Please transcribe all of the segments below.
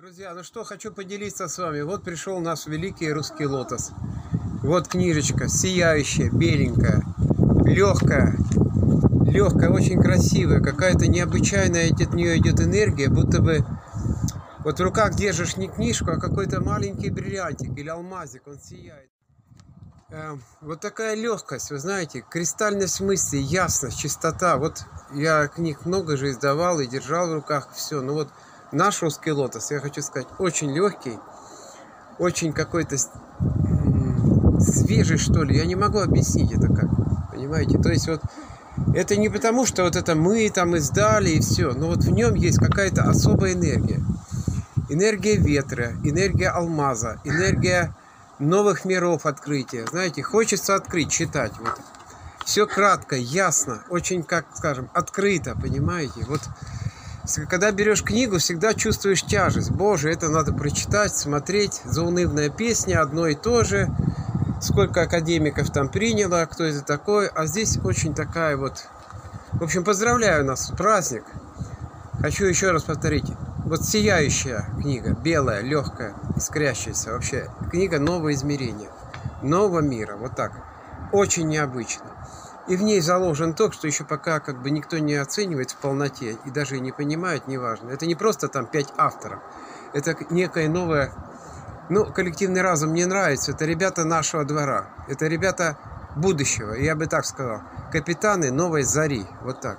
Друзья, ну что, хочу поделиться с вами. Вот пришел у нас великий русский лотос. Вот книжечка, сияющая, беленькая, легкая, легкая, очень красивая, какая-то необычайная от нее идет энергия, будто бы вот в руках держишь не книжку, а какой-то маленький бриллиантик или алмазик, он сияет. Эм, вот такая легкость, вы знаете, кристальность мысли, ясность, чистота. Вот я книг много же издавал и держал в руках все. Ну вот наш русский лотос, я хочу сказать, очень легкий, очень какой-то свежий, что ли. Я не могу объяснить это как, понимаете? То есть вот это не потому, что вот это мы там издали и все, но вот в нем есть какая-то особая энергия. Энергия ветра, энергия алмаза, энергия новых миров открытия. Знаете, хочется открыть, читать. Вот. Все кратко, ясно, очень, как скажем, открыто, понимаете? Вот когда берешь книгу, всегда чувствуешь тяжесть. Боже, это надо прочитать, смотреть. Заунывная песня, одно и то же. Сколько академиков там приняло, кто это такой. А здесь очень такая вот... В общем, поздравляю нас, праздник. Хочу еще раз повторить. Вот сияющая книга, белая, легкая, искрящаяся. Вообще, книга нового измерения, нового мира. Вот так. Очень необычно. И в ней заложен то, что еще пока как бы никто не оценивает в полноте и даже не понимает, неважно. Это не просто там пять авторов. Это некое новое... Ну, коллективный разум мне нравится. Это ребята нашего двора. Это ребята будущего. Я бы так сказал. Капитаны новой зари. Вот так.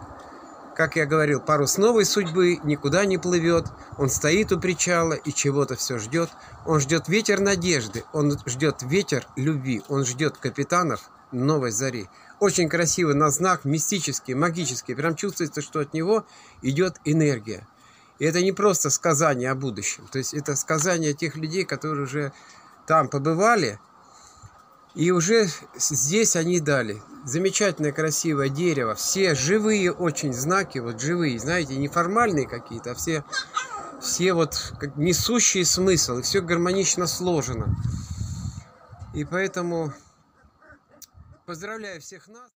Как я говорил, парус новой судьбы никуда не плывет. Он стоит у причала и чего-то все ждет. Он ждет ветер надежды. Он ждет ветер любви. Он ждет капитанов новой зари. Очень красивый на знак, мистический, магический. Прям чувствуется, что от него идет энергия. И это не просто сказание о будущем. То есть это сказание тех людей, которые уже там побывали, и уже здесь они дали. Замечательное красивое дерево. Все живые очень знаки, вот живые, знаете, не формальные какие-то, а все, все вот несущие смысл. И все гармонично сложено. И поэтому Поздравляю всех нас.